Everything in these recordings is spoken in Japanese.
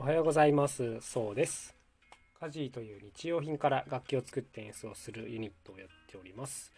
おはようございます。そうです。カジーという日用品から楽器を作って演奏するユニットをやっております。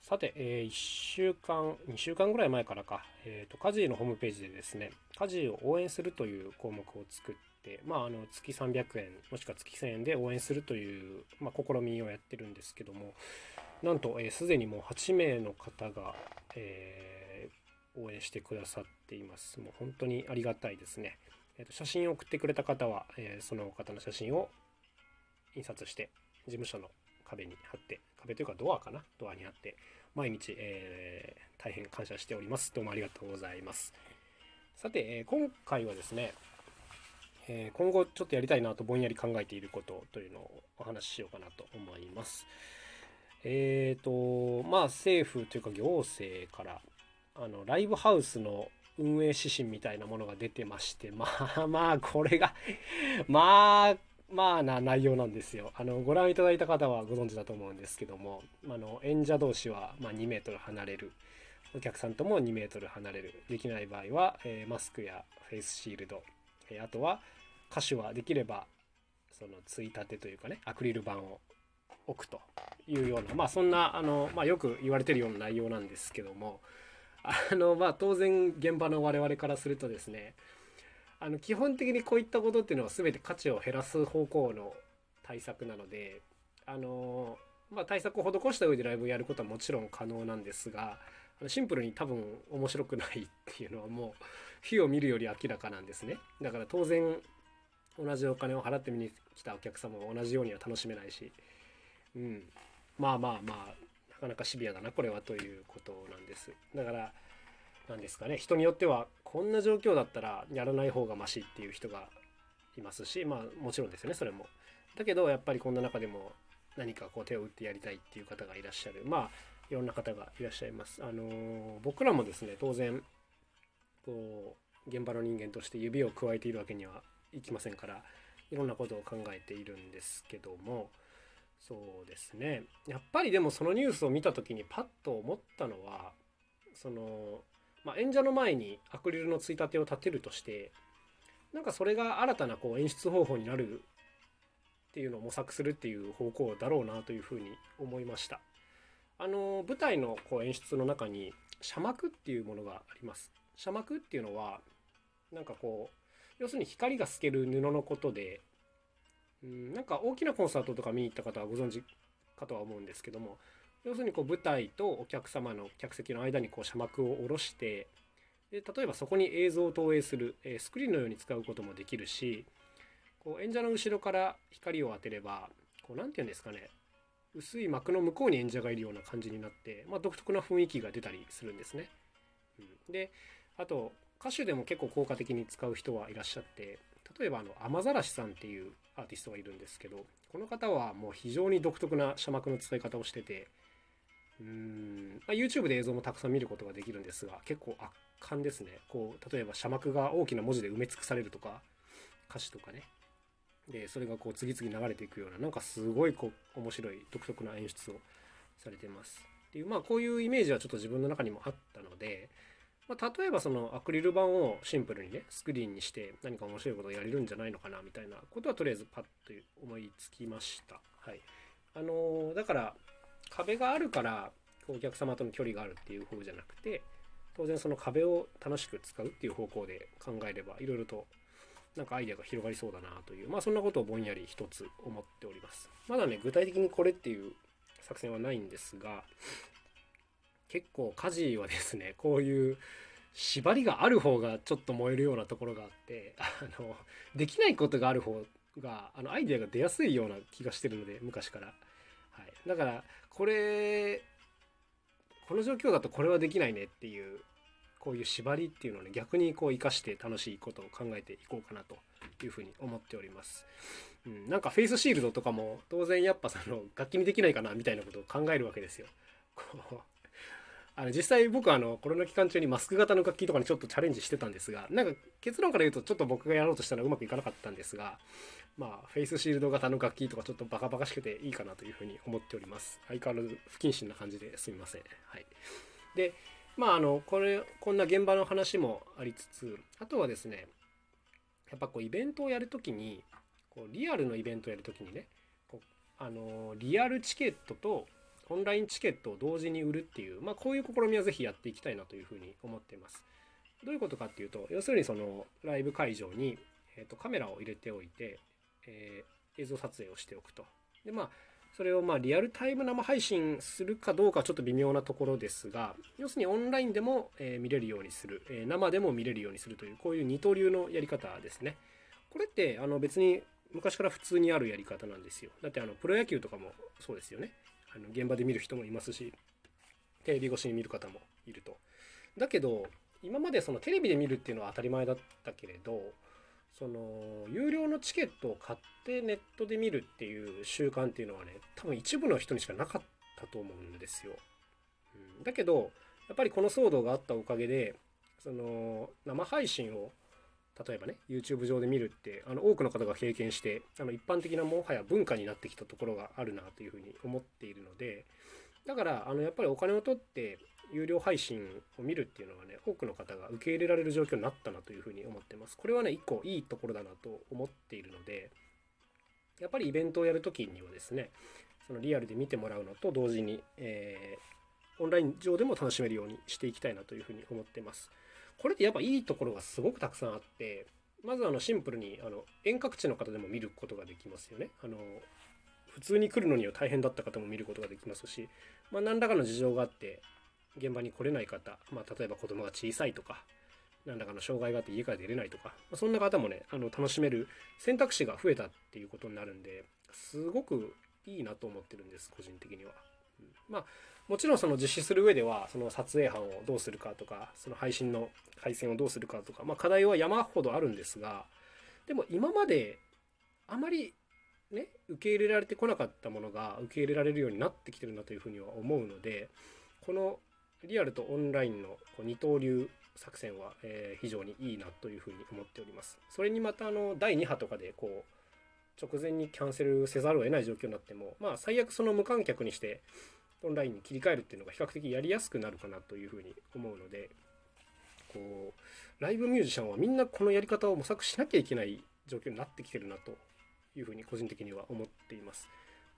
さて、えー、1週間2週間ぐらい前からか、えーと、カジーのホームページでですねカジーを応援するという項目を作ってまああの月300円もしくは月1000円で応援するという、まあ、試みをやってるんですけどもなんとすで、ー、にもう8名の方が、えー、応援してくださっています。もう本当にありがたいですね。えー、と写真を送ってくれた方は、えー、その方の写真を印刷して事務所の壁に貼って壁というかドアかな？ドアに貼って毎日、えー、大変感謝しております。どうもありがとうございます。さて、えー、今回はですね、えー、今後ちょっとやりたいなとぼんやり考えていることというのをお話ししようかなと思います。えっ、とまあ政府というか行政からあのライブハウスの運営指針みたいなものが出てましてまあまあこれがまあまあな内容なんですよ。あのご覧いただいた方はご存知だと思うんですけどもあの演者同士はま2メートル離れる。お客さんとも2メートル離れる。できない場合は、えー、マスクやフェイスシールド、えー、あとは歌手はできればそのついたてというかねアクリル板を置くというようなまあそんなあの、まあ、よく言われてるような内容なんですけどもあのまあ当然現場の我々からするとですねあの基本的にこういったことっていうのは全て価値を減らす方向の対策なのであのまあ対策を施した上でライブをやることはもちろん可能なんですがシンプルに多分面白くないっていうのはもう火を見るより明らかなんですね。だから当然同じお金を払って見に来たお客様も同じようには楽しめないしうん。まあまあまあかなかシビアだなこれはということなんです。だから何ですかね人によってはこんな状況だったらやらない方がマシっていう人がいますしまあもちろんですよねそれも。だけどやっぱりこんな中でも何かこう手を打ってやりたいっていう方がいらっしゃる。まあいろんな方がいらっしゃいます。あのー、僕らもですね当然こう現場の人間として指を加えているわけにはいきませんからいろんなことを考えているんですけどもそうですね。やっぱりでもそのニュースを見た時にパッと思ったのはその、まあ、演者の前にアクリルのついたてを立てるとしてなんかそれが新たなこう演出方法になるっていうのを模索するっていう方向だろうなというふうに思いました。あの舞台のこう演出の中に写幕っていうものがあります。写幕っていうのはなんかこう要するに光が透ける布のことでうん、なんか大きなコンサートとか見に行った方はご存知かとは思うんですけども要するにこう舞台とお客様の客席の間にこう車幕を下ろしてで例えばそこに映像を投影する、え、スクリーンのように使うこともできるしこう演者の後ろから光を当てればこう何て言うんですかね薄い幕の向こうに演者がいるような感じになって、まあ、独特な雰囲気が出たりするんですね。うん、であと歌手でも結構効果的に使う人はいらっしゃって例えばあの雨ざらしさんっていうアーティストがいるんですけどこの方はもう非常に独特な写幕の使い方をしててうーん、まあ、YouTube で映像もたくさん見ることができるんですが結構圧巻ですね。こう例えば写幕が大きな文字で埋め尽くされるとか歌詞とかね。でそれがこう次々流れていくようななんかすごいこう面白い独特な演出をされてます。っていうまあこういうイメージはちょっと自分の中にもあったのでまあ、例えばそのアクリル板をシンプルにねスクリーンにして何か面白いことをやれるんじゃないのかなみたいなことはとりあえずパッと思いつきました。はい、あのー、だから壁があるからお客様との距離があるっていう方じゃなくて当然その壁を楽しく使うっていう方向で考えればいろいろとなんかアイデアが広がりそうだなというまあそんなことをぼんやり一つ思っております。まだね具体的にこれっていう作戦はないんですが結構家事はですね こういう縛りがある方がちょっと燃えるようなところがあって あのできないことがある方があのアイデアが出やすいような気がしてるので昔から、はい、だからこれこの状況だとこれはできないねっていうこういう縛りっていうのをね逆にこう生かして楽しいことを考えていこうかなというふうに思っております。うん、なんかフェイスシールドとかも当然やっぱその楽器にできないかなみたいなことを考えるわけですよ。こうあの実際僕あのコロナ期間中にマスク型の楽器とかにちょっとチャレンジしてたんですがなんか結論から言うとちょっと僕がやろうとしたらうまくいかなかったんですがまあフェイスシールド型の楽器とかちょっとバカバカしくていいかなというふうに思っております。相変わらず不謹慎な感じですみません。はい。でまああのこれこんな現場の話もありつつあとはですねやっぱこうイベントをやるときにこうリアルのイベントをやるときにねこうあのリアルチケットとオンラインチケットを同時に売るっていう、まあ、こういう試みはぜひやっていきたいなというふうに思っています。どういうことかっていうと要するにそのライブ会場に、えー、とカメラを入れておいて、えー、映像撮影をしておくと。でまあそれをまあリアルタイム生配信するかどうかちょっと微妙なところですが要するにオンラインでも見れるようにする生でも見れるようにするというこういう二刀流のやり方ですねこれってあの別に昔から普通にあるやり方なんですよだってあのプロ野球とかもそうですよねあの現場で見る人もいますしテレビ越しに見る方もいるとだけど今までそのテレビで見るっていうのは当たり前だったけれどその有料のチケットを買ってネットで見るっていう習慣っていうのはね多分一部の人にしかなかったと思うんですよ。うん、だけどやっぱりこの騒動があったおかげでその生配信を例えばね YouTube 上で見るってあの多くの方が経験してあの一般的なもはや文化になってきたところがあるなというふうに思っているのでだからあのやっぱりお金を取って有料配信を見るっていうのはね多くの方が受け入れられる状況になったなというふうに思ってます。これはね一個いいところだなと思っているのでやっぱりイベントをやるときにはですねそのリアルで見てもらうのと同時に、えー、オンライン上でも楽しめるようにしていきたいなというふうに思ってます。これってやっぱいいところがすごくたくさんあってまずあのシンプルにあの遠隔地の方でも見ることができますよねあの普通に来るのには大変だった方も見ることができますし、まあ、何らかの事情があって現場に来れない方、まあ、例えば子供が小さいとか何らかの障害があって家から出れないとか、まあ、そんな方もねあの楽しめる選択肢が増えたっていうことになるんですごくいいなと思ってるんです個人的には。まあもちろんその実施する上ではその撮影班をどうするかとかその配信の回線をどうするかとか、まあ、課題は山ほどあるんですがでも今まであまりね受け入れられてこなかったものが受け入れられるようになってきてるなというふうには思うのでこのリアルとオンラインの二刀流作戦は、え、非常にいいなというふうに思っております。それにまたあの第2波とかでこう直前にキャンセルせざるを得ない状況になってもまあ最悪その無観客にしてオンラインに切り替えるっていうのが比較的やりやすくなるかなというふうに思うのでこうライブミュージシャンはみんなこのやり方を模索しなきゃいけない状況になってきてるなというふうに個人的には思っています。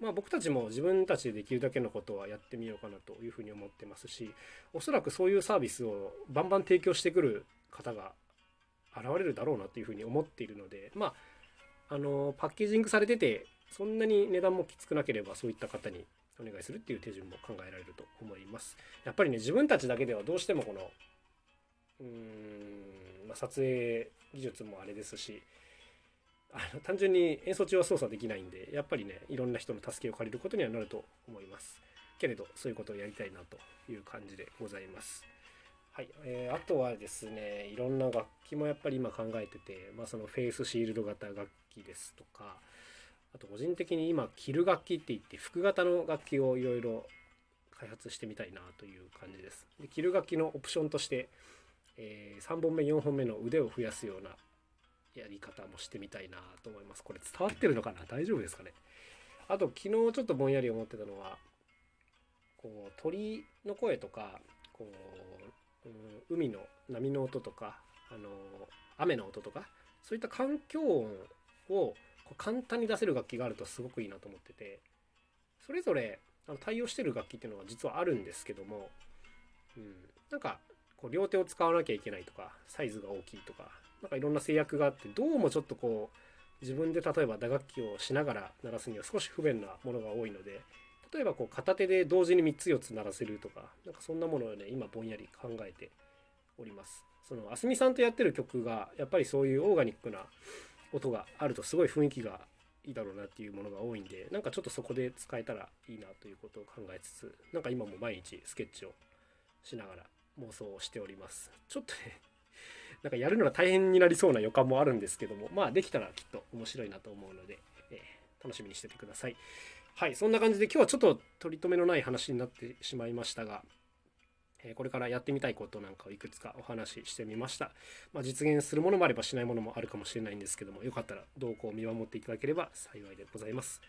まあ、僕たちも自分たちでできるだけのことはやってみようかなというふうに思ってますしおそらくそういうサービスをバンバン提供してくる方が現れるだろうなというふうに思っているのでまああのパッケージングされててそんなに値段もきつくなければそういった方にお願いするっていう手順も考えられると思います。やっぱりね自分たちだけではどうしてもこのうーん、まあ、撮影技術もあれですしあの単純に演奏中は操作できないんでやっぱりねいろんな人の助けを借りることにはなると思います。けれどそういうことをやりたいなという感じでございます。はい、えー、あとはですねいろんな楽器もやっぱり今考えてて、まあ、そのフェイスシールド型楽器ですとかあと個人的に今着る楽器って言って服型の楽器をいろいろ開発してみたいなという感じです。で着る楽器のオプションとして、えー、3本目4本目の腕を増やすようなやり方もしてみたいなと思います。これ伝わってるのかな？大丈夫ですかね？あと昨日ちょっとぼんやり思ってたのはこう鳥の声とかこう、うん、海の波の音とかあの雨の音とかそういった環境音をこう簡単に出せる楽器があるとすごくいいなと思っててそれぞれあの対応してる楽器っていうのは実はあるんですけども、うん、なんかこう両手を使わなきゃいけないとかサイズが大きいとかなんかいろんな制約があってどうもちょっとこう自分で例えば打楽器をしながら鳴らすには少し不便なものが多いので例えばこう片手で同時に3つ4つ鳴らせるとかなんかそんなものをね今ぼんやり考えております。そのあすみさんとやってる曲がやっぱりそういうオーガニックな音があるとすごい雰囲気がいいだろうなっていうものが多いんでなんかちょっとそこで使えたらいいなということを考えつつなんか今も毎日スケッチをしながら妄想をしておりますちょっとね なんかやるのが大変になりそうな予感もあるんですけども、まあできたらきっと面白いなと思うので、えー、楽しみにしててください。はい、そんな感じで今日はちょっと取り留めのない話になってしまいましたが、これからやってみたいことなんかをいくつかお話ししてみました。まあ、実現するものもあればしないものもあるかもしれないんですけども、よかったら動向を見守っていただければ幸いでございます。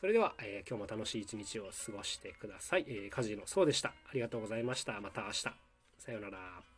それでは、えー、今日も楽しい一日を過ごしてください。えー、家事のそうでした。ありがとうございました。また明日。さようなら。